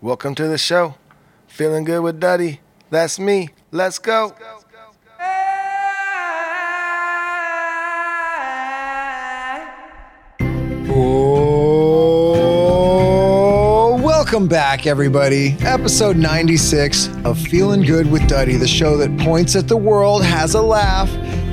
welcome to the show. Feeling good with Duddy. That's me. Let's go. Oh, welcome back, everybody. Episode 96 of Feeling Good with Duddy, the show that points at the world, has a laugh,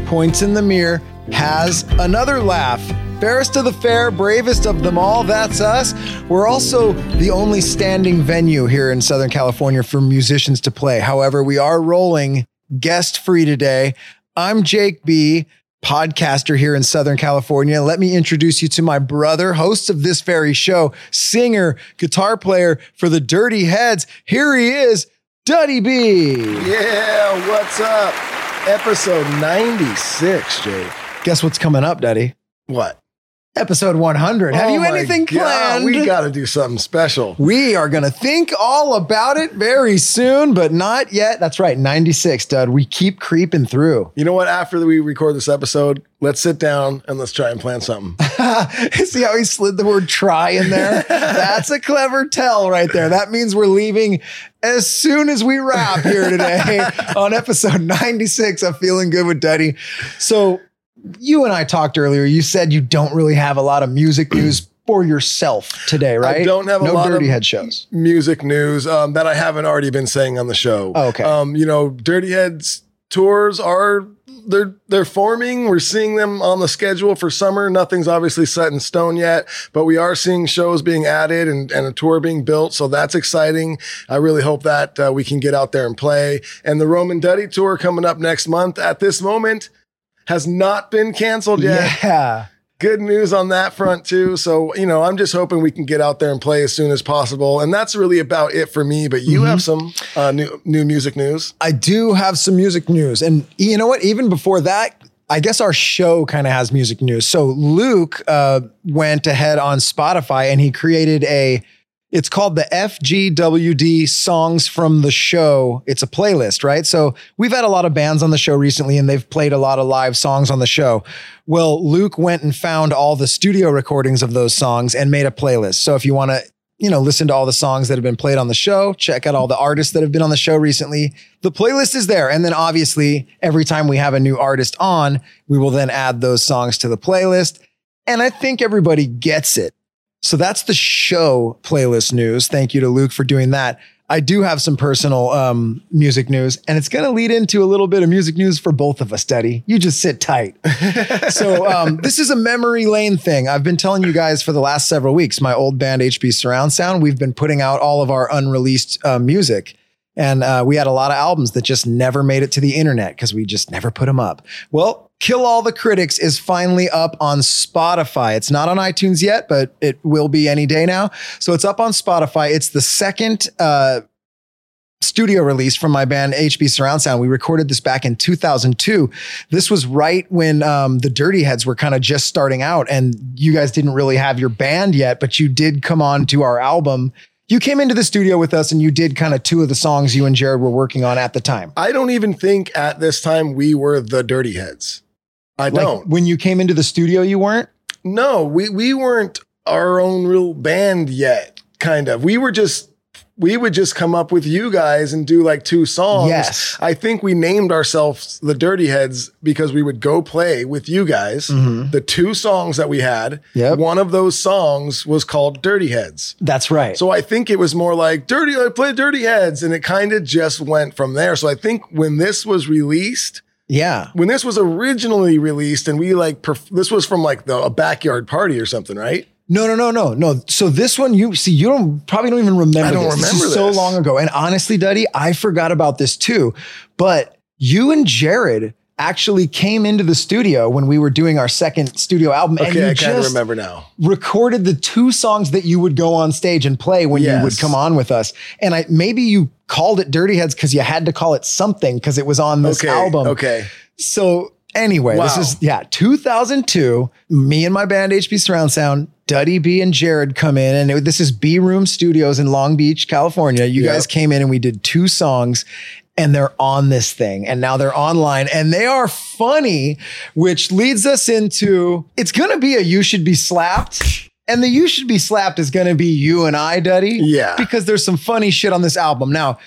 points in the mirror, has another laugh. Fairest of the fair, bravest of them all, that's us. We're also the only standing venue here in Southern California for musicians to play. However, we are rolling guest free today. I'm Jake B podcaster here in Southern California. Let me introduce you to my brother, host of this very show, singer, guitar player for the Dirty Heads. Here he is, Duddy B. Yeah, what's up? Episode 96, Jake. Guess what's coming up, Duddy? What? Episode 100. Have Oh you anything God, planned? We got to do something special. We are going to think all about it very soon, but not yet. That's right, 96, Dud. We keep creeping through. You know what? After we record this episode, let's sit down and let's try and plan something. See how he slid the word try in there? That's a clever tell right there. That means we're leaving as soon as we wrap here today on episode 96 of Feeling Good with Duddy. So, you and I talked earlier. You said you don't really have a lot of music news for yourself today, right? I don't have a no lot dirty of- head shows. Music news um, that I haven't already been saying on the show. Oh, okay. Um, you know, Dirty Heads tours are they're they're forming. We're seeing them on the schedule for summer. Nothing's obviously set in stone yet, but we are seeing shows being added and, and a tour being built. So that's exciting. I really hope that uh, we can get out there and play. And the Roman Duddy tour coming up next month. At this moment, has not been canceled yet Yeah. good news on that front too. So, you know, I'm just hoping we can get out there and play as soon as possible. And that's really about it for me. But you Mm-hmm. have some uh, new new music news. I do have some music news. And you know what? Even before that, I guess our show kind of has music news. So Luke uh, went ahead on Spotify and he created a, it's called the FGWD Songs from the Show. It's a playlist, right? So we've had a lot of bands on the show recently and they've played a lot of live songs on the show. Well, Luke went and found all the studio recordings of those songs and made a playlist. So if you want to you know, listen to all the songs that have been played on the show, check out all the artists that have been on the show recently. The playlist is there. And then obviously, every time we have a new artist on, we will then add those songs to the playlist. And I think everybody gets it. So that's the show playlist news. Thank you to Luke for doing that. I do have some personal um, music news, and it's going to lead into a little bit of music news for both of us, Daddy. You just sit tight. so um, this is a memory lane thing. I've been telling you guys for the last several weeks. My old band HB Surround Sound. We've been putting out all of our unreleased uh, music, and uh, we had a lot of albums that just never made it to the internet because we just never put them up. Well, Kill All the Critics is finally up on Spotify. It's not on iTunes yet, but it will be any day now. So it's up on Spotify. It's the second. Uh, studio release from my band HB Surround Sound. We recorded this back in 2002. This was right when um, the Dirty Heads were kind of just starting out, and you guys didn't really have your band yet, but you did come on to our album. You came into the studio with us and you did kind of two of the songs you and Jared were working on at the time. I don't even think at this time we were the Dirty Heads. I Like don't. when you came into the studio, you weren't? No, we we weren't our own real band yet. Kind of. We were just we would just come up with you guys and do like two songs. Yes. I think we named ourselves the Dirty Heads because we would go play with you guys. The two songs that we had, Mm-hmm. Yep. one of those songs was called Dirty Heads. That's right. So I think it was more like Dirty, I play Dirty Heads. And it kind of just went from there. So I think when this was released, yeah. when this was originally released and we like, perf- this was from like the, a backyard party or something, right? No, no, no, no, no. So this one, you see, you don't probably don't even remember. I don't this. This remember is so long ago. And honestly, Duddy, I forgot about this too. But you and Jared actually came into the studio when we were doing our second studio album. and you I kind of remember now. recorded the two songs that you would go on stage and play when you would come on with us. And I maybe you called it Dirty Heads because you had to call it something because it was on this Okay, album. okay. So anyway, this is yeah, 2002. Me and my band HB Surround Sound, Duddy B and Jared come in, and it- this is B Room Studios in Long Beach, California. You Yep. guys came in and we did two songs. And they're on this thing, and now they're online, and they are funny, which leads us into it's gonna be a you should be slapped. And the you should be slapped is gonna be you and I, Duddy. Yeah. Because there's some funny shit on this album. Now,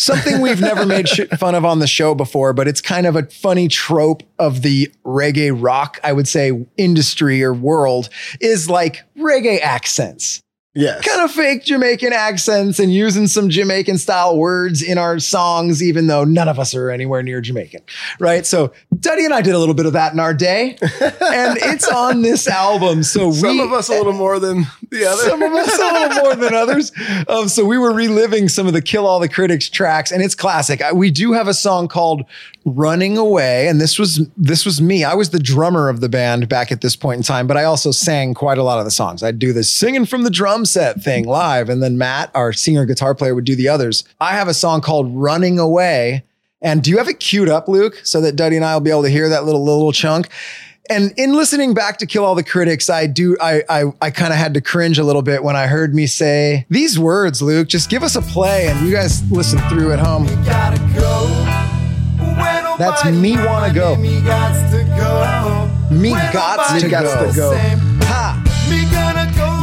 something we've never made shit fun of on the show before, but it's kind of a funny trope of the reggae rock, I would say, industry or world is like reggae accents. Yes. Kind of fake Jamaican accents and using some Jamaican style words in our songs, even though none of us are anywhere near Jamaican. Right. So Duddy and I did a little bit of that in our day. and it's on this album. So Some we of us a little more than the other. some of us a little more than others. Um, so we were reliving some of the Kill All the Critics tracks, and it's classic. I- We do have a song called "Running Away," and this was this was me. I was the drummer of the band back at this point in time, but I also sang quite a lot of the songs. I'd do this singing from the drum set thing live, and then Matt, our singer guitar player, would do the others. I have a song called "Running Away." And do you have it queued up, Luke, so that Duddy and I will be able to hear that little little chunk? And in listening back to Kill All the Critics, I do I I, I kind of had to cringe a little bit when I heard me say these words, Luke. Just give us a play and you guys listen through at home. That's me wanna go. Me gots to go. Me gots to go.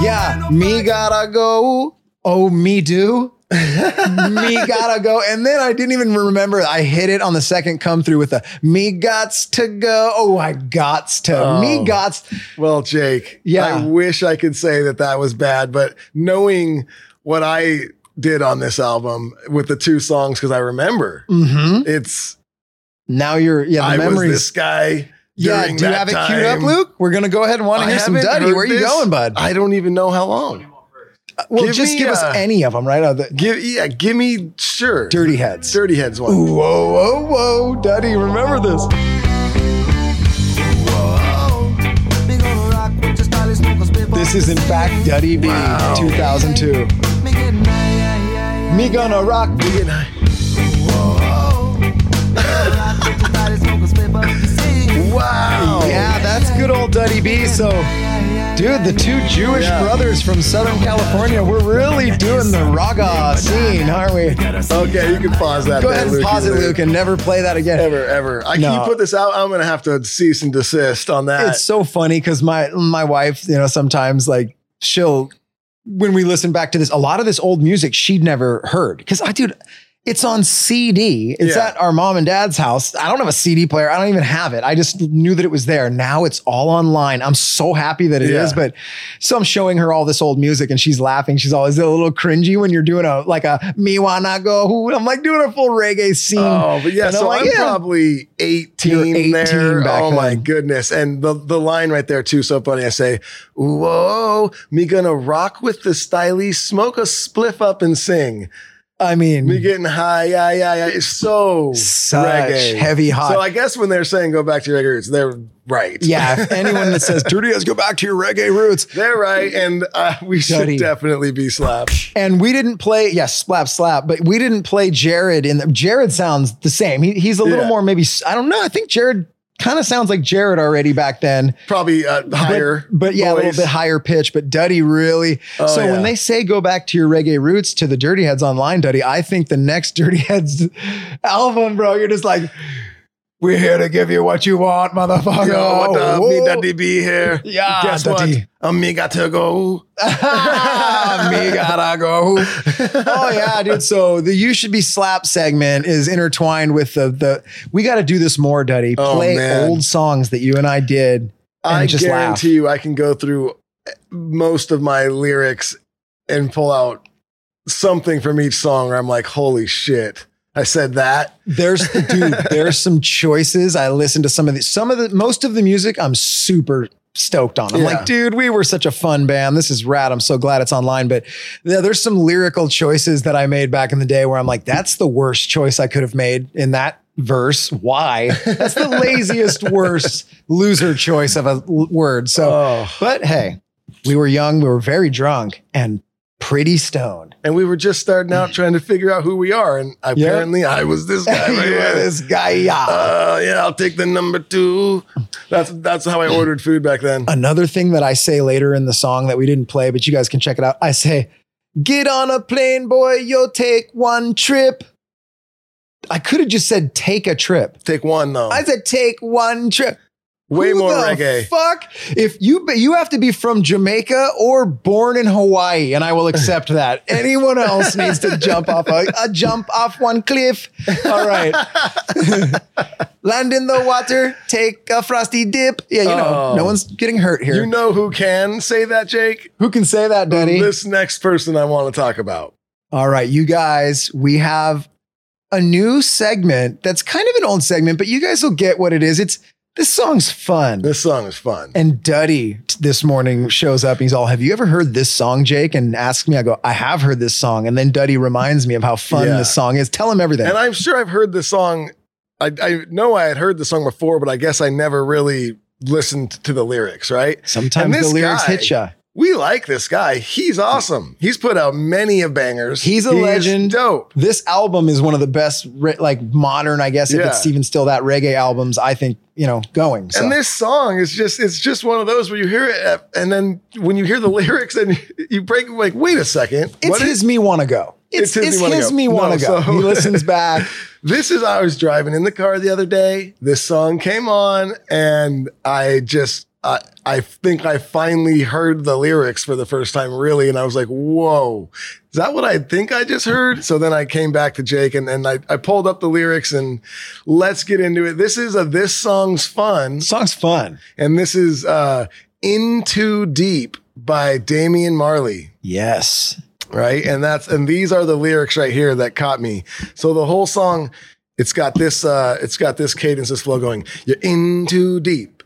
Yeah, me gotta go. Oh, me do. me gotta go. And then I didn't even remember. I hit it on the second come through with a me gots to go. Oh, I gots to. Me Oh. gots. Well, Jake, Yeah. I wish I could say that that was bad, but knowing what I did on this album with the two songs, because I remember hmm it's Now you're, yeah, the I was memories. this guy. Yeah, do you have it queued up. Luke? We're going to go ahead and want to hear some Duddy. Where are you going, bud? I don't even know how long. well, give just me, give us uh, any of them, right? Uh, the Give yeah, give me sure. Dirty Heads. Dirty Heads one. Ooh, whoa, whoa, whoa. Duddy, remember this. Whoa. Me gonna rock with your style, smoke a spit, This is, in fact, Duddy B, Wow. 2002. Me gonna rock. Me gonna rock Wow. Yeah, that's good old Duddy B. So, dude, the two Jewish Yeah. brothers from Southern California, we're really doing the raga scene, aren't we? Okay, you can pause that. Go there, ahead and pause it, Luke. Luke, and never play that again. Ever, ever. I, No. Can you put this out? I'm gonna have to cease and desist on that. it's so funny because my my wife, you know, sometimes like she'll when we listen back to this, a lot of this old music she'd never heard because I dude. It's on CD. It's Yeah. at our mom and dad's house. I don't have a CD player. I don't even have it. I just knew that it was there. Now it's all online. I'm so happy that it is. Yeah. But so I'm showing her all this old music and she's laughing. She's always a little cringy when you're doing a like a me wanna go. I'm like doing a full reggae scene. Oh, but yeah, And I'm so like, I'm yeah. probably 18, You're 18 there. back oh my goodness. And the, the line right there too, so funny. I say, whoa, me gonna rock with the stylies, smoke a spliff up and sing. I mean, Me getting high, yeah, yeah, yeah. It's so Such reggae. heavy hot. So I guess when they're saying go back to your reggae roots, they're right. Yeah, if anyone that says dirty go back to your reggae roots. They're right. And uh, we should Duddy. definitely be slapped. And we didn't play, yes, slap, slap, but we didn't play Jared in the, Jared sounds the same. He, he's a little Yeah. more maybe, I don't know. I think Jared kind of sounds like Jared already back then. Probably uh, higher. But, but yeah, a little bit higher pitch, but Duddy really. Oh, so yeah. when they say go back to your reggae roots to the Dirty Heads online, Duddy, I think the next Dirty Heads album, bro, you're just like, we're here to give you what you want, motherfucker. Yo, what up? Whoa. Oh, me Duddy B here. Yeah, Guess Duddy. what? Me got to go. me gotta go. Oh yeah, dude. So the you should be slap segment is intertwined with the the. We got to do this more, Duddy. Oh, Play man. old songs that you and I did. And I just guarantee laugh. you, I can go through eh, most of my lyrics and pull out something from each song where I'm like, holy shit, I said that. There's the dude. There's some choices. I listened to some of the some of the most of the music. I'm super stoked on. I'm Yeah. like, dude, we were such a fun band. This is rad. I'm so glad it's online. But yeah, there's some lyrical choices that I made back in the day where I'm like, that's the worst choice I could have made in that verse. Why? That's the laziest, worst loser choice of a word. So, Oh. but hey, we were young, we were very drunk, and pretty stoned. And we were just starting out trying to figure out who we are. And apparently I was this guy right You are here. this guy, yeah. Uh, yeah, I'll take the number two. That's that's how I ordered food back then. Another thing that I say later in the song that we didn't play, but you guys can check it out. I say, "Get on a plane, boy. You'll take one trip." I could have just said, "Take a trip." Take one though. I said, "Take one trip." Way Who more the reggae. Fuck! If you you have to be from Jamaica or born in Hawaii, and I will accept that. Anyone else needs to jump off a, a jump off one cliff. All right, land in the water, take a frosty dip. Yeah, you know, Oh. no one's getting hurt here. You know who can say that, Jake? Who can say that, Daddy? This next person I want to talk about. All right, you guys, we have a new segment that's kind of an old segment, but you guys will get what it is. It's this song's fun. This song is fun. And Duddy this morning shows up. He's all, Have you ever heard this song, Jake? And asks me, I go, I have heard this song. And then Duddy reminds me of how fun Yeah. this song is. Tell him everything. And I'm sure I've heard this song. I, I know I had heard the song before, but I guess I never really listened to the lyrics, right? Sometimes And the this lyrics guy- hit ya. We like this guy. He's awesome. He's put out many of bangers. He's a He is legend. dope. This album is one of the best, re- like modern, I guess, if Yeah. it's even still that reggae albums, I think, you know, going. So. And this song is just, it's just one of those where you hear it uh, and then when you hear the lyrics and you break, like, wait a second. it's what his is- me wanna go. It's It's, his it's me wanna go. wanna No, go. so- he listens back. This is I was driving in the car the other day. This song came on, and I just I I think I finally heard the lyrics for the first time, really, and I was like, "Whoa, is that what I think I just heard?" So then I came back to Jake and, and I, I pulled up the lyrics and let's get into it. This is a this song's fun, song's fun. and this is uh "In Too Deep" by Damian Marley Yes. right? And that's and these are the lyrics right here that caught me. So the whole song, it's got this, uh, it's got this cadence, this flow going. You're in too deep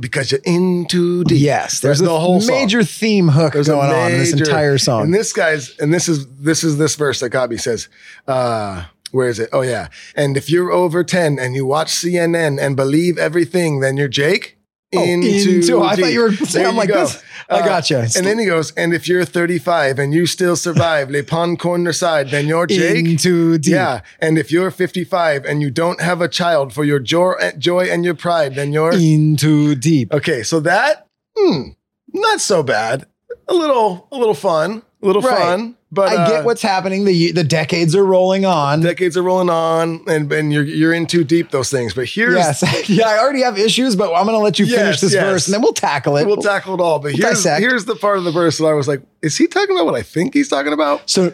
because you're in too deep. Yes, there's the whole major song. theme hook there's going major, on in this entire song. And this guy's and this is this is this verse that Gabi says. Uh, where is it? Oh yeah. And if you're over ten and you watch CNN and believe everything, then you're Jake. Oh, into- I thought you were saying I'm like go. this. I gotcha. And then he goes, and if you're 35 and you still survive Le Pond Corner Side, then you're Jake. Into deep. Yeah. And if you're 55 and you don't have a child for your joy, joy and your pride, then you're Into deep. Okay, so that hmm, not so bad. A little, a little fun, a little Right. fun. But I uh, get what's happening. The the decades are rolling on. decades are rolling on, and and you're you're in too deep those things. But here's yes. yeah, I already have issues, but I'm going to let you finish this yes. verse and then we'll tackle it. we'll tackle it all. But We'll here's dissect. here's the part of the verse that I was like, is he talking about what I think he's talking about? so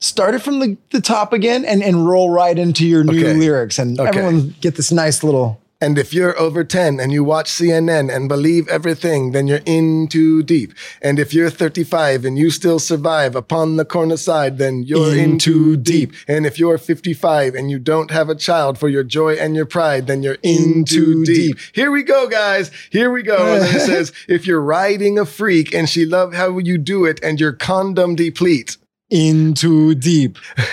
start it from the, the top again and, and roll right into your new Okay. lyrics and Okay. everyone get this nice little And if you're over 10 and you watch CNN and believe everything, then you're in too deep. And if you're 35 and you still survive upon the corner side, then you're in, In too too deep. And if you're 55 and you don't have a child for your joy and your pride, then you're in, In too deep. deep. Here we go, guys. Here we go. And it says, if you're riding a freak and she love how you do it and your condom deplete. into deep.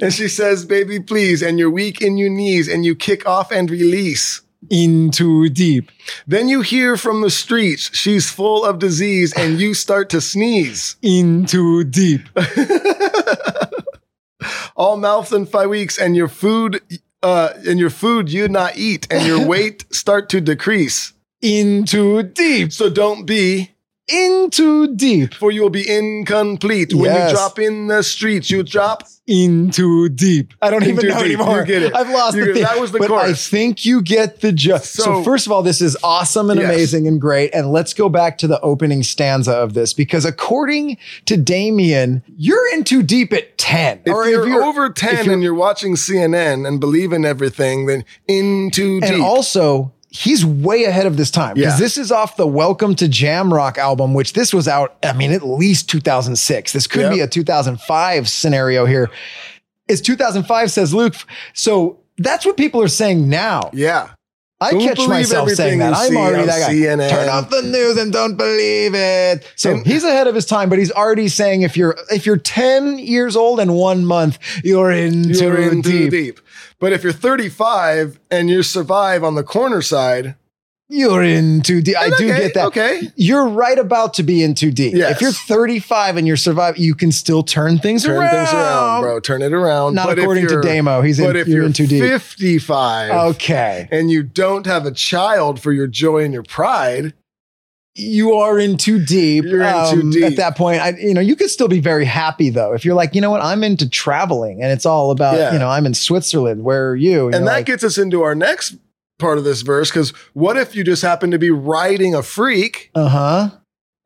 And she says, baby, please. And you're weak in your knees and you kick off and release. Into deep. Then you hear from the streets, she's full of disease, and you start to sneeze. Into deep. All mouth and five weeks, and your food, uh, and your food you not eat, and your weight start to decrease. Into deep. So don't be, Into deep. for you will be incomplete. When you drop in the streets, you drop. Into deep. I don't even know deep. anymore. You get it. I've lost You the thing. that was the but I think you get the gist. So, So- first of all, this is awesome and Yes. amazing and great. And let's go back to the opening stanza of this because according to Damian, you're in too deep at 10. If or you're, over 10 if you're- and you're watching CNN and believe in everything, then into deep. And also, he's way ahead of this time because Yeah. this is off the Welcome to Jamrock album, which this was out, I mean, at least 2006. This could Yep. be a 2005 scenario here. It's 2005, says Luke. So that's what people are saying now. yeah. I Don't catch believe myself saying everything that. I'm already that guy. CNN. Turn off the news and don't believe it. So And- he's ahead of his time, but he's already saying if you're if you're 10 years old and one month, you're in You're too in too deep. But if you're 35 and you survive on the corner side, You're in too deep. I do okay, get that. Okay. You're right about to be in too deep. Yes. If you're 35 and you're survive, you can still turn things Turn around. things around, bro. Turn it around. Not But according to Damo. He's in- But if you're you're in too deep. 55 Okay. and you don't have a child for your joy and your pride, you are in too deep. Um, You're in too deep. At that point, I, you know, you could still be very happy though. If you're like, you know what, I'm into traveling and it's all about, Yeah. you know, I'm in Switzerland. Where are you? and that gets us into our next part of this verse because what if you just happen to be riding a freak uh huh.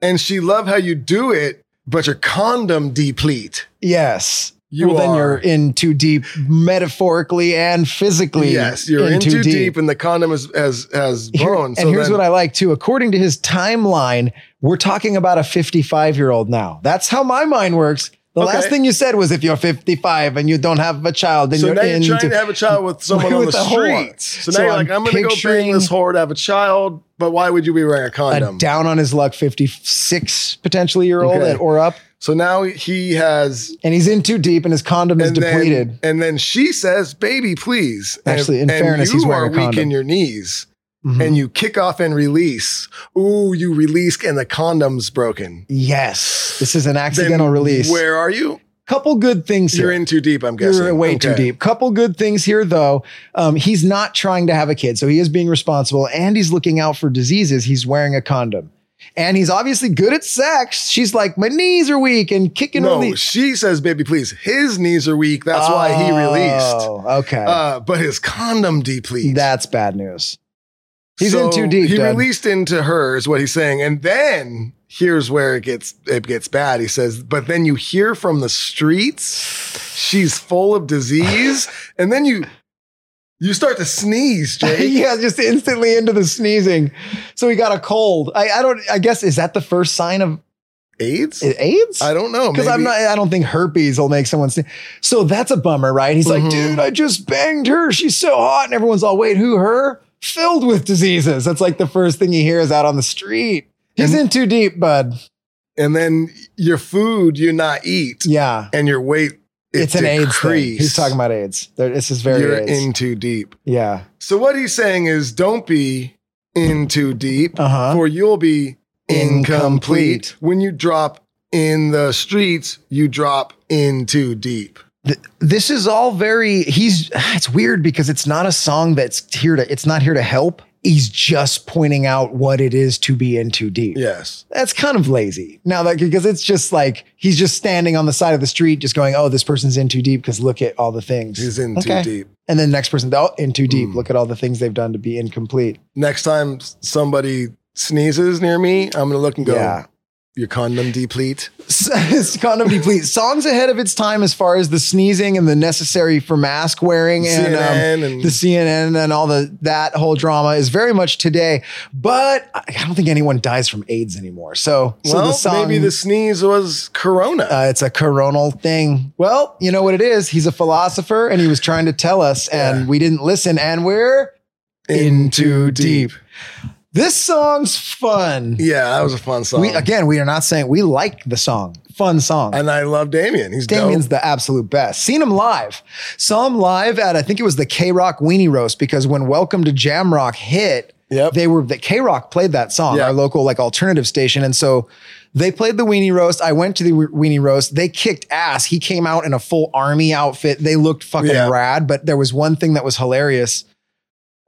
and she love how you do it, but your condom deplete? Yes. You well, then you're in too deep, metaphorically and physically. Yes, you're in, too deep. and the condom is, has has blown. and here's what I like too. According to his timeline, we're talking about a 55 year old now. That's how my mind works. The Okay. last thing you said was if you're 55 and you don't have a child, then so you're now you're trying to have a child with someone on with the a whore. streets. So now So you're I'm like, I'm going to go bang this whore to have a child, but why would you be wearing a a condom? down on his luck 56 potentially year old Okay. or up, so now he has and he's in too deep and his condom is and depleted. Then, and then she says, "Baby, please." And- Actually, in and fairness, you he's wearing are a weak in your knees, Mhm. and you kick off and release. Ooh, you release, and the condom's broken. yes, this is an Then accidental release. Where are you? Couple good things here. You're in too deep. I'm guessing. You're way too Okay. deep. Couple good things here, though. Um, he's not trying to have a kid, so he is being responsible and he's looking out for diseases. He's wearing a condom. And he's obviously good at sex. She's like, my knees are weak and kicking No, release. she says, "Baby, please." His knees are weak. That's why he released. Oh, okay. Uh, but his condom depletes. That's bad news. He's in too deep, He Doug. released into her, is what he's saying, and then here's where it gets it gets bad. He says, but then you hear from the streets, she's full of disease, and then you you start to sneeze, Jake. yeah, just instantly into the sneezing. So he got a cold. I, I don't. I guess is that the first sign of AIDS? AIDS? I don't know. Because I'm not. I don't think herpes will make someone sneeze. So that's a bummer, right? He's like, Mhm. dude, I just banged her. She's so hot, and everyone's all, wait, who her? Filled with diseases. That's like the first thing he hears out on the street. He's And- in too deep, bud. And then your food you not eat, Yeah, and your weight it it's an AIDS thing. He's talking about AIDS. This is very You're AIDS. in too deep. yeah. So what he's saying is, don't be in too deep, Uh huh. for you'll be incomplete. Incomplete. When you drop in the streets, you drop in too deep. Th- this is all very he's it's weird because it's not a song that's here to it's not here to help he's just pointing out what it is to be in too deep Yes. that's kind of lazy now that because it's just like he's just standing on the side of the street just going oh this person's in too deep because look at all the things He's in Okay. too deep. and then next person oh in too deep Mm. look at all the things they've done to be incomplete Next time somebody sneezes near me, I'm gonna look and go, Yeah. Your condom deplete. condom deplete songs ahead of its time as far as the sneezing and the necessary for mask wearing and um, and the CNN and all the that whole drama is very much today. But I don't think anyone dies from AIDS anymore. So, so well, the song, maybe the sneeze was corona. uh, it's a coronal thing. Well, you know what it is. He's a philosopher, and he was trying to tell us, and Yeah. we didn't listen, and we're in too deep. This song's fun. Yeah, that was a fun song. We again, we are not saying we like the song. Fun song. and I love Damian. He's Damian's dope. the absolute best. Seen him live. Saw him live at I think it was the KROQ Weenie Roast because when Welcome to Jamrock hit, Yep. they were the KROQ played that song, Yeah. our local like alternative station, and so they played the Weenie Roast. I went to the Weenie Roast. They kicked ass. He came out in a full army outfit. They looked fucking Yeah. rad. But there was one thing that was hilarious.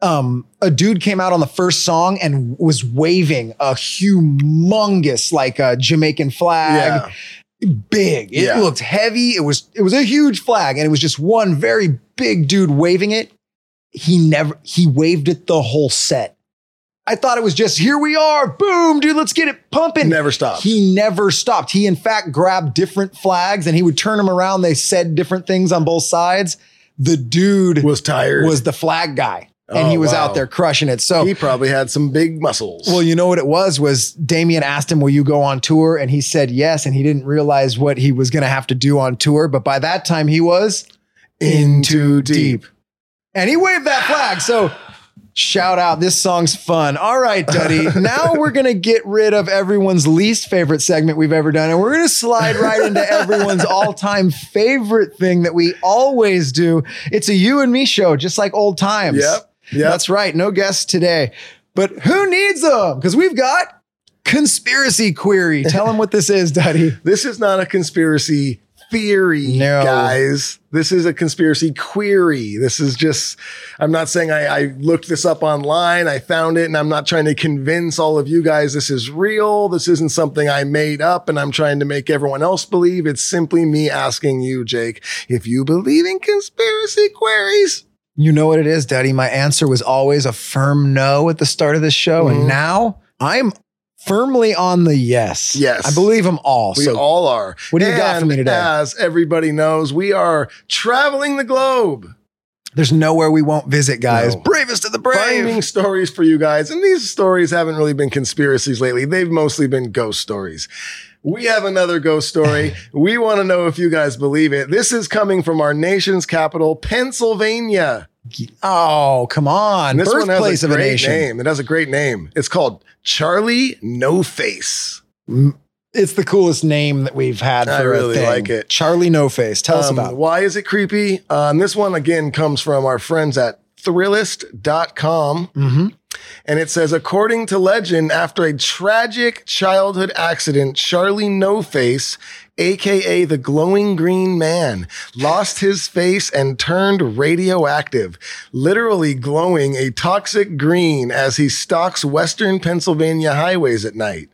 Um, a dude came out on the first song and was waving a humongous like a Jamaican flag Yeah. big. It Yeah. looked heavy. It was it was a huge flag, and it was just one very big dude waving it. He never he waved it the whole set. I thought it was just here we are, boom, dude, let's get it pumping. Never stopped. He never stopped. He in fact grabbed different flags and he would turn them around. They said different things on both sides. The dude was tired. was the flag guy, and Oh, he was wow. out there crushing it. So he probably had some big muscles. well, you know what it was was Damian asked him, "Will you go on tour?" and he said yes, and he didn't realize what he was going to have to do on tour, but by that time he was in too deep. and he waved that flag. So Shout out. This song's fun. All right, Duddy. now we're going to get rid of everyone's least favorite segment we've ever done. And we're going to slide right into everyone's all time favorite thing that we always do. It's a you and me show, just like old times. Yep. Yep. That's right. No guests today. But who needs them? Because we've got conspiracy query. Tell them what this is, Daddy. This is not a conspiracy theory, No. guys. This is a conspiracy query. This is just, I'm not saying I, I looked this up online, I found it, and I'm not trying to convince all of you guys this is real. This isn't something I made up and I'm trying to make everyone else believe. It's simply me asking you, Jake, if you believe in conspiracy queries. You know what it is, Daddy. My answer was always a firm no at the start of this show. Mhm. And now I'm firmly on the yes. Yes. I believe them all. We so all are. what do you got for me today? As everybody knows, we are traveling the globe. there's nowhere we won't visit, guys. No. Bravest of the brave. finding stories for you guys. And these stories haven't really been conspiracies lately. They've mostly been ghost stories. We have another ghost story. we want to know if you guys believe it. This is coming from our nation's capital, Pennsylvania. Oh, come on. And this one Birthplace has a of a nation. name. It has a great name. It's called Charlie No Face. It's the coolest name that we've had for I really like it. Charlie No Face. Tell us Um, about it. Why is it creepy? And this one again comes from our friends at Thrillist.com. Mhm. And it says, according to legend, after a tragic childhood accident, Charlie No Face, aka the glowing green man, lost his face and turned radioactive, literally glowing a toxic green as he stalks western Pennsylvania highways at night.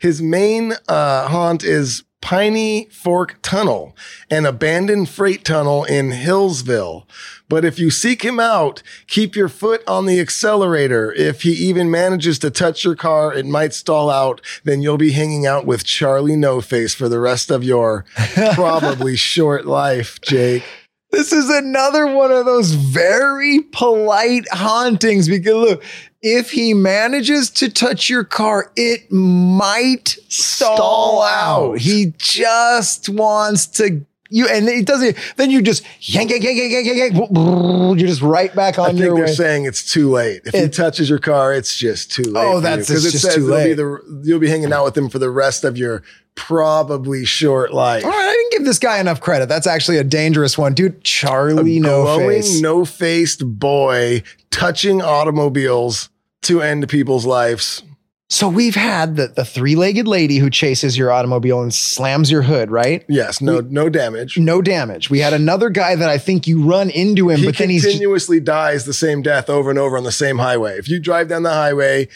His main uh, haunt is Piney Fork Tunnel, an abandoned freight tunnel in Hillsville. But if you seek him out, keep your foot on the accelerator. If he even manages to touch your car, it might stall out. Then you'll be hanging out with Charlie No Face for the rest of your probably short life, Jake. This is another one of those very polite hauntings because look, if he manages to touch your car, it might stall, Stall out. out. He just wants to you and it doesn't then you just yank yank yank yank yank yank, yank you're just right back on I think your they're way. saying it's too late. If he touches your car, it's just too late. Oh, that's- 'Cause it just says too it'll Be the, you'll be hanging out with him for the rest of your probably short life. All right, I didn't give this guy enough credit. That's actually a dangerous one. Dude, Charlie No glowing, Face. no faced boy touching automobiles to end people's lives. So we've had the, the three-legged lady who chases your automobile and slams your hood, right? Yes, no, no damage. No damage. We had another guy that I think you run into him, He but then he continuously dies the same death over and over on the same highway. If you drive down the highway,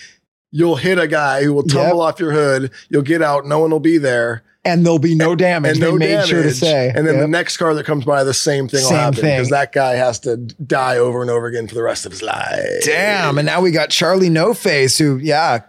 you'll hit a guy who will tumble Yep. off your hood. You'll get out, no one will be there, and there'll be no damage. and they no made damage. sure to say. and then the next car that comes by, the same thing will Same happen thing. because that guy has to die over and over again for the rest of his life. Damn. And now we got Charlie No Face, who, yeah,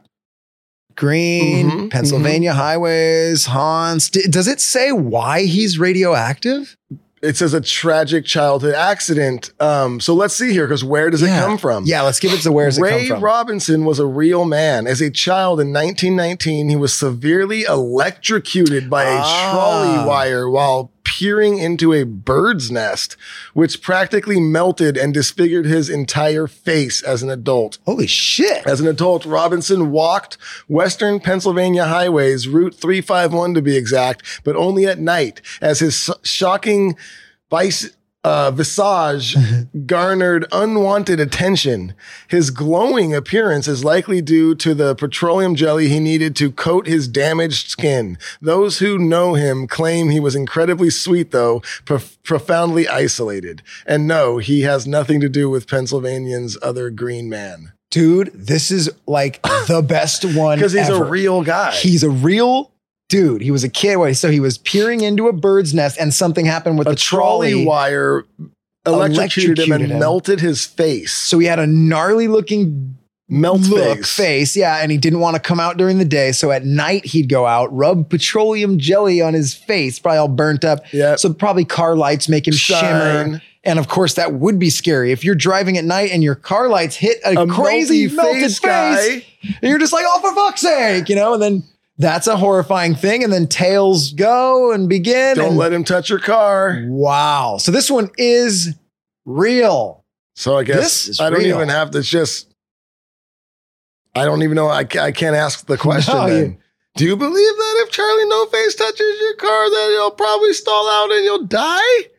green, Mhm, Pennsylvania highways, haunts. D- does it say why he's radioactive? It says a tragic childhood accident. Um, so let's see here, because where does Yeah. it come from? Yeah, let's give it to where's it come Ray? Robinson was a real man. As a child in 1919, he was severely electrocuted by a Ah. trolley wire while peering into a bird's nest, which practically melted and disfigured his entire face as an adult. Holy shit. As an adult, Robinson walked Western Pennsylvania highways, Route 351 to be exact, but only at night, as his shocking vice, uh, visage garnered unwanted attention. His glowing appearance is likely due to the petroleum jelly he needed to coat his damaged skin. Those who know him claim he was incredibly sweet, though prof- profoundly isolated. And no, he has nothing to do with Pennsylvanian's other green man. Dude, this is like the best one. Because he's ever. a real guy. He's a real dude. He was a kid. So he was peering into a bird's nest and something happened with a the trolley. trolley wire electrocuted, him and him. melted his face. So he had a gnarly looking Melt look face. face. Yeah. And he didn't want to come out during the day. So at night he'd go out, rub petroleum jelly on his face, probably all burnt up. Yep. So probably car lights make him shimmer. And of course, that would be scary. If you're driving at night and your car lights hit a, A crazy melted face face, guy. and you're just like, oh, for fuck's sake, you know? And then that's a horrifying thing. And then tails go and begin. Don't and let him touch your car. wow. So this one is real. So I guess I don't real. even have to. Just I don't even know. I, I can't ask the question. No, then. you- Do you believe that if Charlie No Face touches your car, that he'll probably stall out and you'll die?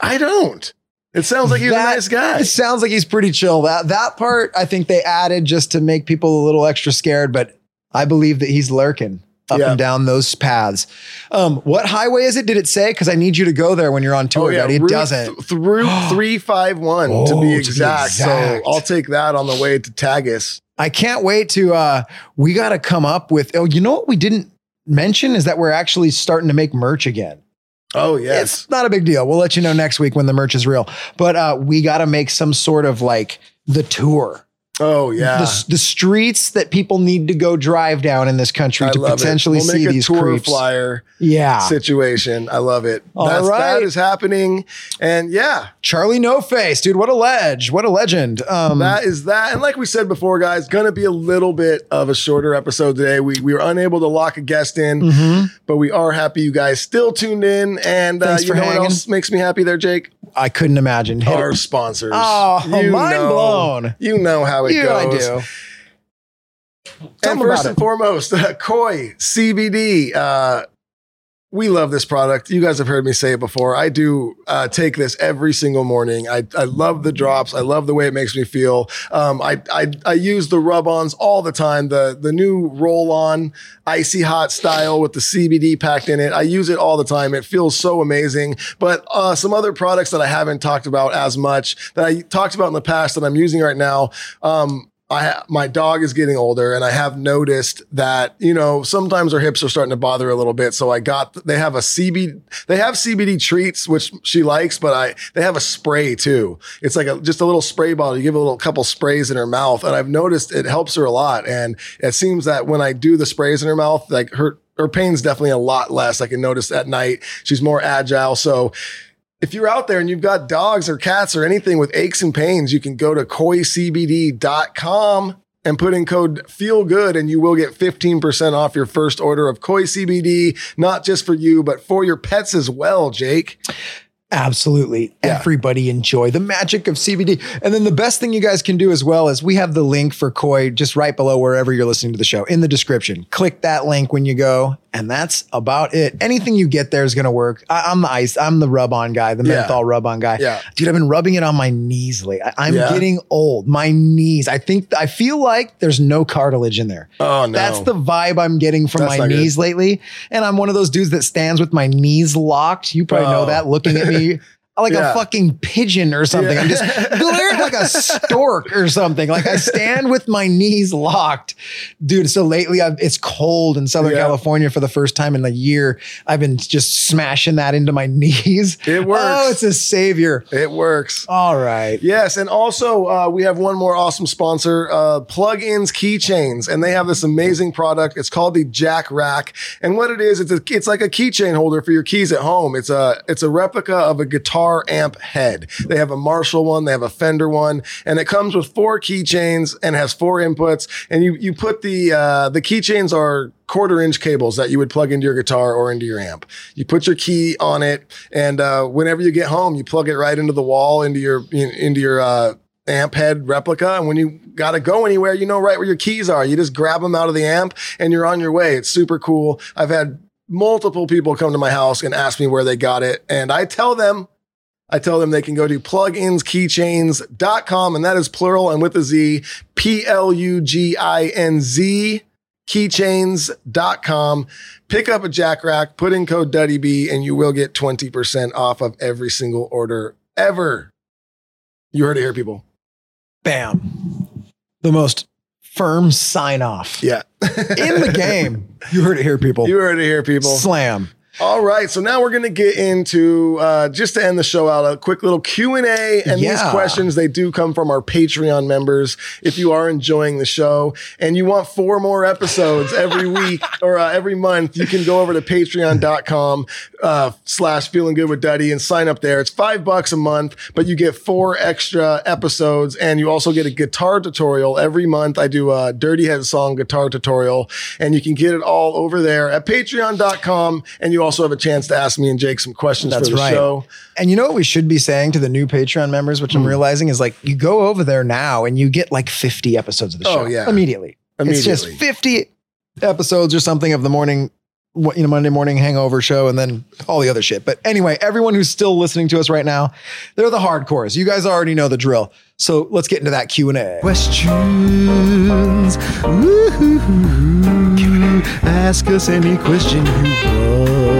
I don't. It sounds like he's That- a nice guy. It sounds like he's pretty chill. That that part I think they added just to make people a little extra scared, but I believe that he's lurking up Yeah. and down those paths. Um, what highway is it? Did it say? Because I need you to go there when you're on tour, Daddy. It Oh, Route doesn't. th- through 351 to to be be exact. exact. So I'll take that on the way to Tagus. I can't wait to uh we gotta come up with oh, you know what we didn't mention is that we're actually starting to make merch again. Oh yes, It's not a big deal. We'll let you know next week when the merch is real. But uh we gotta make some sort of like the tour. Oh yeah. The, the streets that people need to go drive down in this country I to potentially. We'll see make a these tour creeps. flyer Yeah. situation. I love it. All That's, right. That is happening, and yeah, Charlie No Face, dude. What a ledge. What a legend. Um That is that. And like we said before, guys, gonna be a little bit of a shorter episode today. We we were unable to lock a guest in, mhm. but we are happy you guys still tuned in. And uh, you know what else makes me happy there, Jake? I couldn't imagine. Hit Our it. sponsors. Oh, You mind know- blown. You know how it You, I goes. do. Tell and first and it. foremost, uh, Koi CBD. Uh, we love this product. You guys have heard me say it before. I do uh, take this every single morning. I, I love the drops. I love the way it makes me feel. Um, I, I I use the rub-ons all the time. The the new roll-on icy hot style with the CBD packed in it. I use it all the time. It feels so amazing. But uh, some other products that I haven't talked about as much that I talked about in the past that I'm using right now. Um, I my dog is getting older, and I have noticed that you know sometimes her hips are starting to bother a little bit. So I got they have a CBD they have CBD treats which she likes, but I they have a spray too. It's like a just a little spray bottle. You give a little couple sprays in her mouth, and I've noticed it helps her a lot. And it seems that when I do the sprays in her mouth, like her her pain's definitely a lot less. I can notice at night she's more agile. So if you're out there and you've got dogs or cats or anything with aches and pains, you can go to koicbd.com and put in code feel good and you will get 15% off your first order of koi cbd not just for you but for your pets as well jake Absolutely. Yeah. Everybody enjoy the magic of CBD. And then the best thing you guys can do as well is we have the link for Koi just right below wherever you're listening to the show in the description. Click that link when you go. And that's about it. Anything you get there is going to work. I, I'm the ice. I'm the rub on guy, the Yeah. menthol rub on guy. Yeah. Dude, I've been rubbing it on my knees lately. I, I'm Yeah. getting old. My knees. I think, I feel like there's no cartilage in there. oh no That's the vibe I'm getting from That's my not good. knees lately. And I'm one of those dudes that stands with my knees locked. You probably oh. know Oh. that looking at me like Yeah. a fucking pigeon or something. I'm just glaring like a stork or something. Like I stand with my knees locked. Dude, so lately I've, it's cold in Southern Yeah. California for the first time in a year. I've been just smashing that into my knees. It works. Oh, it's a savior. it works All right. Yes, and also uh, we have one more awesome sponsor, uh, Pluginz Keychains, and they have this amazing product. It's called the Jack Rack, and what it is, it's a, it's like a keychain holder for your keys at home. It's a it's a replica of a guitar amp head. They have a Marshall one, they have a Fender one, and it comes with four keychains and has four inputs. And you you put the uh, the keychains are quarter inch cables that you would plug into your guitar or into your amp. You put your key on it, and uh, whenever you get home, you plug it right into the wall into your in- into your uh, amp head replica. And when you got to go anywhere, you know right where your keys are. You just grab them out of the amp, and you're on your way. It's super cool. I've had multiple people come to my house and ask me where they got it, and I tell them. I tell them they can go to pluginzkeychains.com and that is plural and with a Z, P L U G I N Z keychains.com. Pick up a jack rack, put in code DuddyB, and you will get 20% off of every single order ever. You heard it here, people. Bam. The most firm sign off Yeah. in the game. You heard it here, people. You heard it here, people. Slam. All right, so now we're going to get into uh, just to end the show out a quick little Q and A, and these questions they do come from our Patreon members. If you are enjoying the show and you want four more episodes every week or uh, every month, you can go over to Patreon.com uh, slash Feeling Good with Duddy and sign up there. It's five bucks a month, but you get four extra episodes, and you also get a guitar tutorial every month. I do a Dirty Head song guitar tutorial, and you can get it all over there at Patreon.com, and you also have a chance to ask me and Jake some questions That's for the right. show. And you know what we should be saying to the new Patreon members, which I'm Hmm. realizing is like you go over there now and you get like 50 episodes of the show. Oh, yeah. Immediately. It's just 50 episodes or something of the morning, you know, Monday morning hangover show and then all the other shit. But anyway, everyone who's still listening to us right now, they're the hardcores. You guys already know the drill. So let's get into that Q&A. Questions. Woo-hoo-hoo. Ask us any question you want.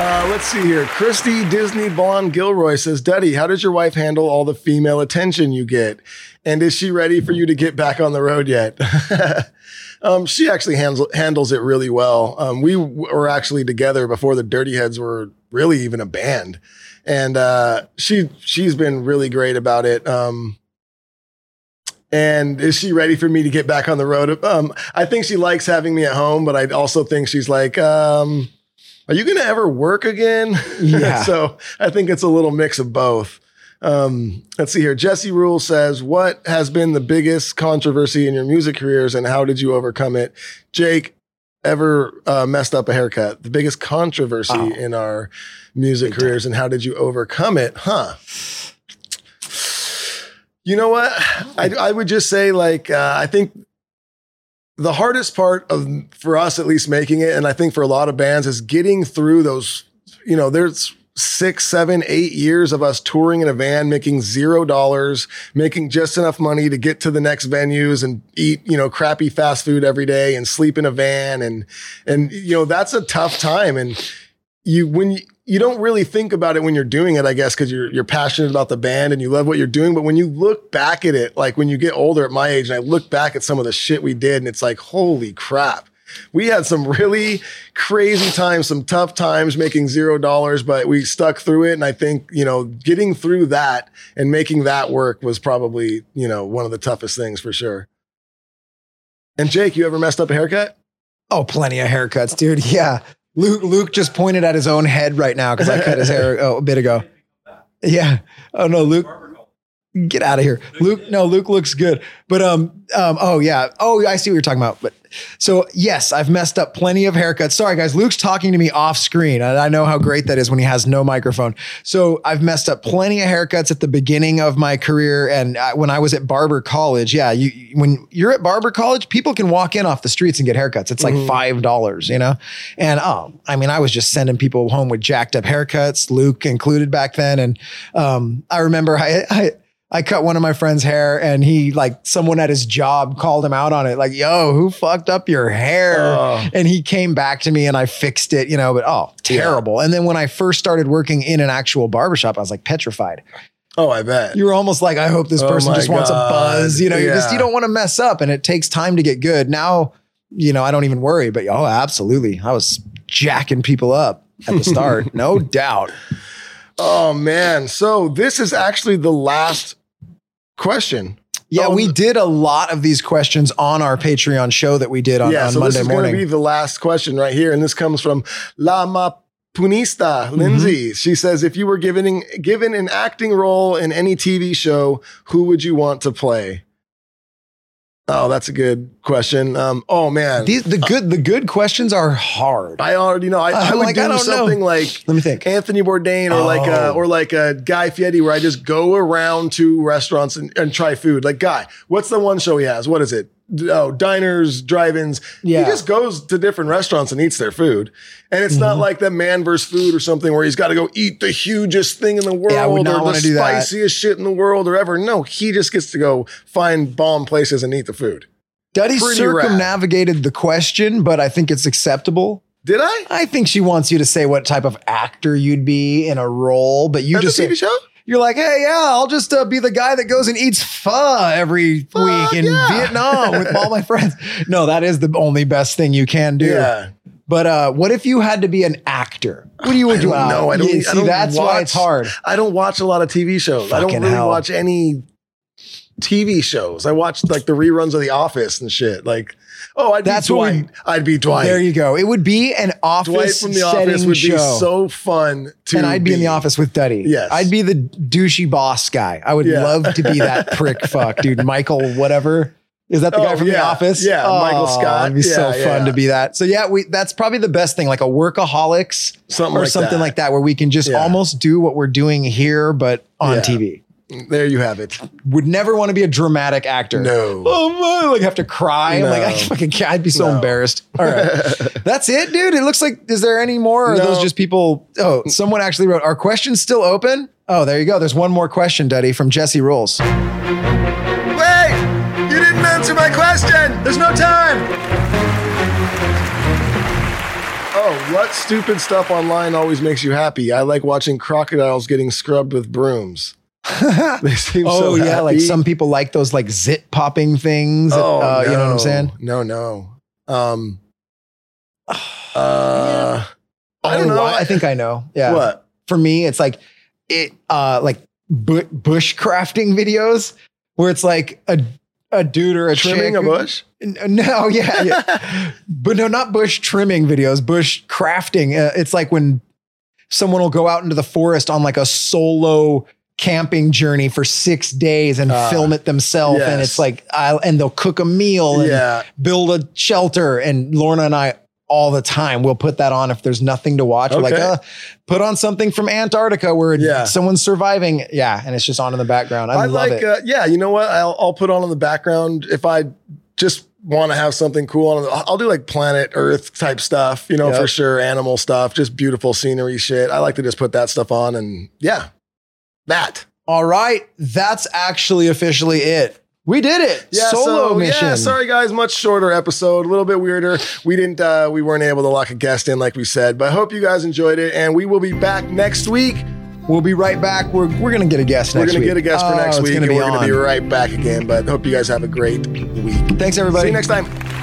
Uh, let's see here. Christy Disney Blonde Gilroy says, Daddy, how does your wife handle all the female attention you get? And is she ready for you to get back on the road yet? um, she actually handles, handles it really well. Um, we were actually together before the Dirty Heads were really even a band. And uh, she she's been really great about it. Um, and is she ready for me to get back on the road? Um, I think she likes having me at home, but I also think she's like, um, are you going to ever work again? Yeah. so I think it's a little mix of both. Um, let's see here. Jesse Rule says, What has been the biggest controversy in your music careers and how did you overcome it? Jake, ever uh, messed up a haircut? The biggest controversy Oh. in our music careers and how did you overcome it? Huh. You know what? I, I would just say, like, uh, I think the hardest part of for us at least making it and i think for a lot of bands is getting through those you know there's six seven eight years of us touring in a van making zero dollars making just enough money to get to the next venues and eat you know crappy fast food every day and sleep in a van and and you know that's a tough time and you when you you don't really think about it when you're doing it, I guess, because you're you're passionate about the band and you love what you're doing. But when you look back at it, like when you get older at my age, and I look back at some of the shit we did, and it's like, holy crap. We had some really crazy times, some tough times making zero dollars, but we stuck through it. And I think, you know, getting through that and making that work was probably, you know, one of the toughest things for sure. And Jake, you ever messed up a haircut? Oh, plenty of haircuts, dude. Yeah. Luke Luke just pointed at his own head right now because I cut his hair oh, a bit ago. Yeah. Oh no, Luke. Get out of here. Luke, no, Luke looks good. But um, um, oh yeah. Oh, I see what you're talking about. But so yes, I've messed up plenty of haircuts. Sorry, guys. Luke's talking to me off screen. And I know how great that is when he has no microphone. So I've messed up plenty of haircuts at the beginning of my career. And I, when I was at barber college, yeah, you when you're at barber college, people can walk in off the streets and get haircuts. It's like mm-hmm. five dollars, you know? And oh, I mean, I was just sending people home with jacked up haircuts, Luke included back then. And um, I remember I, I I cut one of my friend's hair and he like someone at his job called him out on it. Like, yo, who fucked up your hair? Oh. And he came back to me and I fixed it, you know, but oh, terrible. And then when I first started working in an actual barbershop, I was like petrified. Oh, I bet. You were almost like, I hope this Oh person just wants a buzz. You know, you just you don't want to mess up and it takes time to get good. Now, you know, I don't even worry, but oh, absolutely. I was jacking people up at the start, no doubt. Oh man. So this is actually the last question. Yeah, Oh, we did a lot of these questions on our Patreon show that we did on, yeah, on so Monday this is morning. going to be the last question right here, and this comes from Lama Punista Mm-hmm. Lindsay. She says, "If you were given given an acting role in any TV show, who would you want to play?" Oh, that's a good question. Um, oh man, These the good the good questions are hard. I already know. I, I would like, do I don't know. something like Let me think. Anthony Bourdain or like a, Oh. or like a Guy Fieri where I just go around to restaurants and, and try food. Like Guy, what's the one show he has? What is it? Oh, diners, drive-ins. Yeah. He just goes to different restaurants and eats their food. And it's Mm-hmm. not like the man versus food or something where he's got to go eat the hugest thing in the world Yeah, I would not or the do that. spiciest shit in the world or ever. No, he just gets to go find bomb places and eat the food. Duddy pretty rad. circumnavigated the question, but I think it's acceptable. Did I? I think she wants you to say what type of actor you'd be in a role, but you That's just a TV say, show? You're like, hey, yeah, I'll just uh, be the guy that goes and eats pho every week in yeah. Vietnam with all my friends. No, that is the only best thing you can do. Yeah. But uh, what if you had to be an actor? What do you I do? don't know. I don't, Yeah, I see, don't that's watch, why it's hard. I don't watch a lot of TV shows. I don't really hell. watch any TV shows. I watched like the reruns of The Office and shit. Like, oh, I'd That's be what Dwight. I'd be Dwight. There you go. It would be an office Dwight from The setting Office would show. be so fun to and I'd be, in the office with Duddy. Yes. I'd be the douchey boss guy. I would Yeah. love to be that prick fuck, dude. Michael, whatever. Is that the guy Oh, from The. Office? Yeah, Michael Scott. It'd be so Yeah, fun yeah. to be that. So yeah, we that's probably the best thing, like a workaholics Something or like something that. like that, where we can just Yeah. almost do what we're doing here, but on Yeah. TV. There you have it. Would never want to be a dramatic actor. No. Oh my, like have to cry. I'm like, No. I fucking can't. I'd be so No. embarrassed. All right. That's it, dude. It looks like, is there any more? Or are those just people? Oh, someone actually wrote, are questions still open? Oh, there you go. There's one more question, Duddy, from Jesse Rules. Wait! You didn't answer my question! There's no time! Oh, what stupid stuff online always makes you happy? I like watching crocodiles getting scrubbed with brooms. They seem Oh, so yeah. Like some people like those like zit popping things. Oh, uh, You know what I'm no. saying? No, no. Um, uh, I don't Oh, know. I think I know. Yeah. What? For me, it's like it, uh, like bu- bush crafting videos where it's like a, a dude or a Trimming chick a bush? No, yeah, yeah. but no, not bush trimming videos, bush crafting. Uh, it's like when someone will go out into the forest on like a solo camping journey for six days and Ah, film it themselves. And it's like, I, and they'll cook a meal and Yeah. build a shelter. And Lorna and I, all the time, we'll put that on if there's nothing to watch. We're like, uh, put on something from Antarctica where Yeah. someone's surviving. Yeah. And it's just on in the background. I, I, love like, it. uh, yeah, you know what? I'll, I'll put on in the background if I just want to have something cool on. I'll I'll do like planet Earth type stuff, you know, Yep. for sure. Animal stuff, just beautiful scenery shit. I like to just put that stuff on and yeah, that. All right, that's actually officially it. We did it. Yeah, Solo so, mission. Yeah, sorry guys, much shorter episode, a little bit weirder. We didn't, uh, we weren't able to lock a guest in like we said, but I hope you guys enjoyed it, and we will be back next week. We'll be right back. We're, we're gonna get a guest We're gonna get a guest for Oh, next week, and we're gonna be right back again. But hope you guys have a great week. Thanks everybody. See you next time.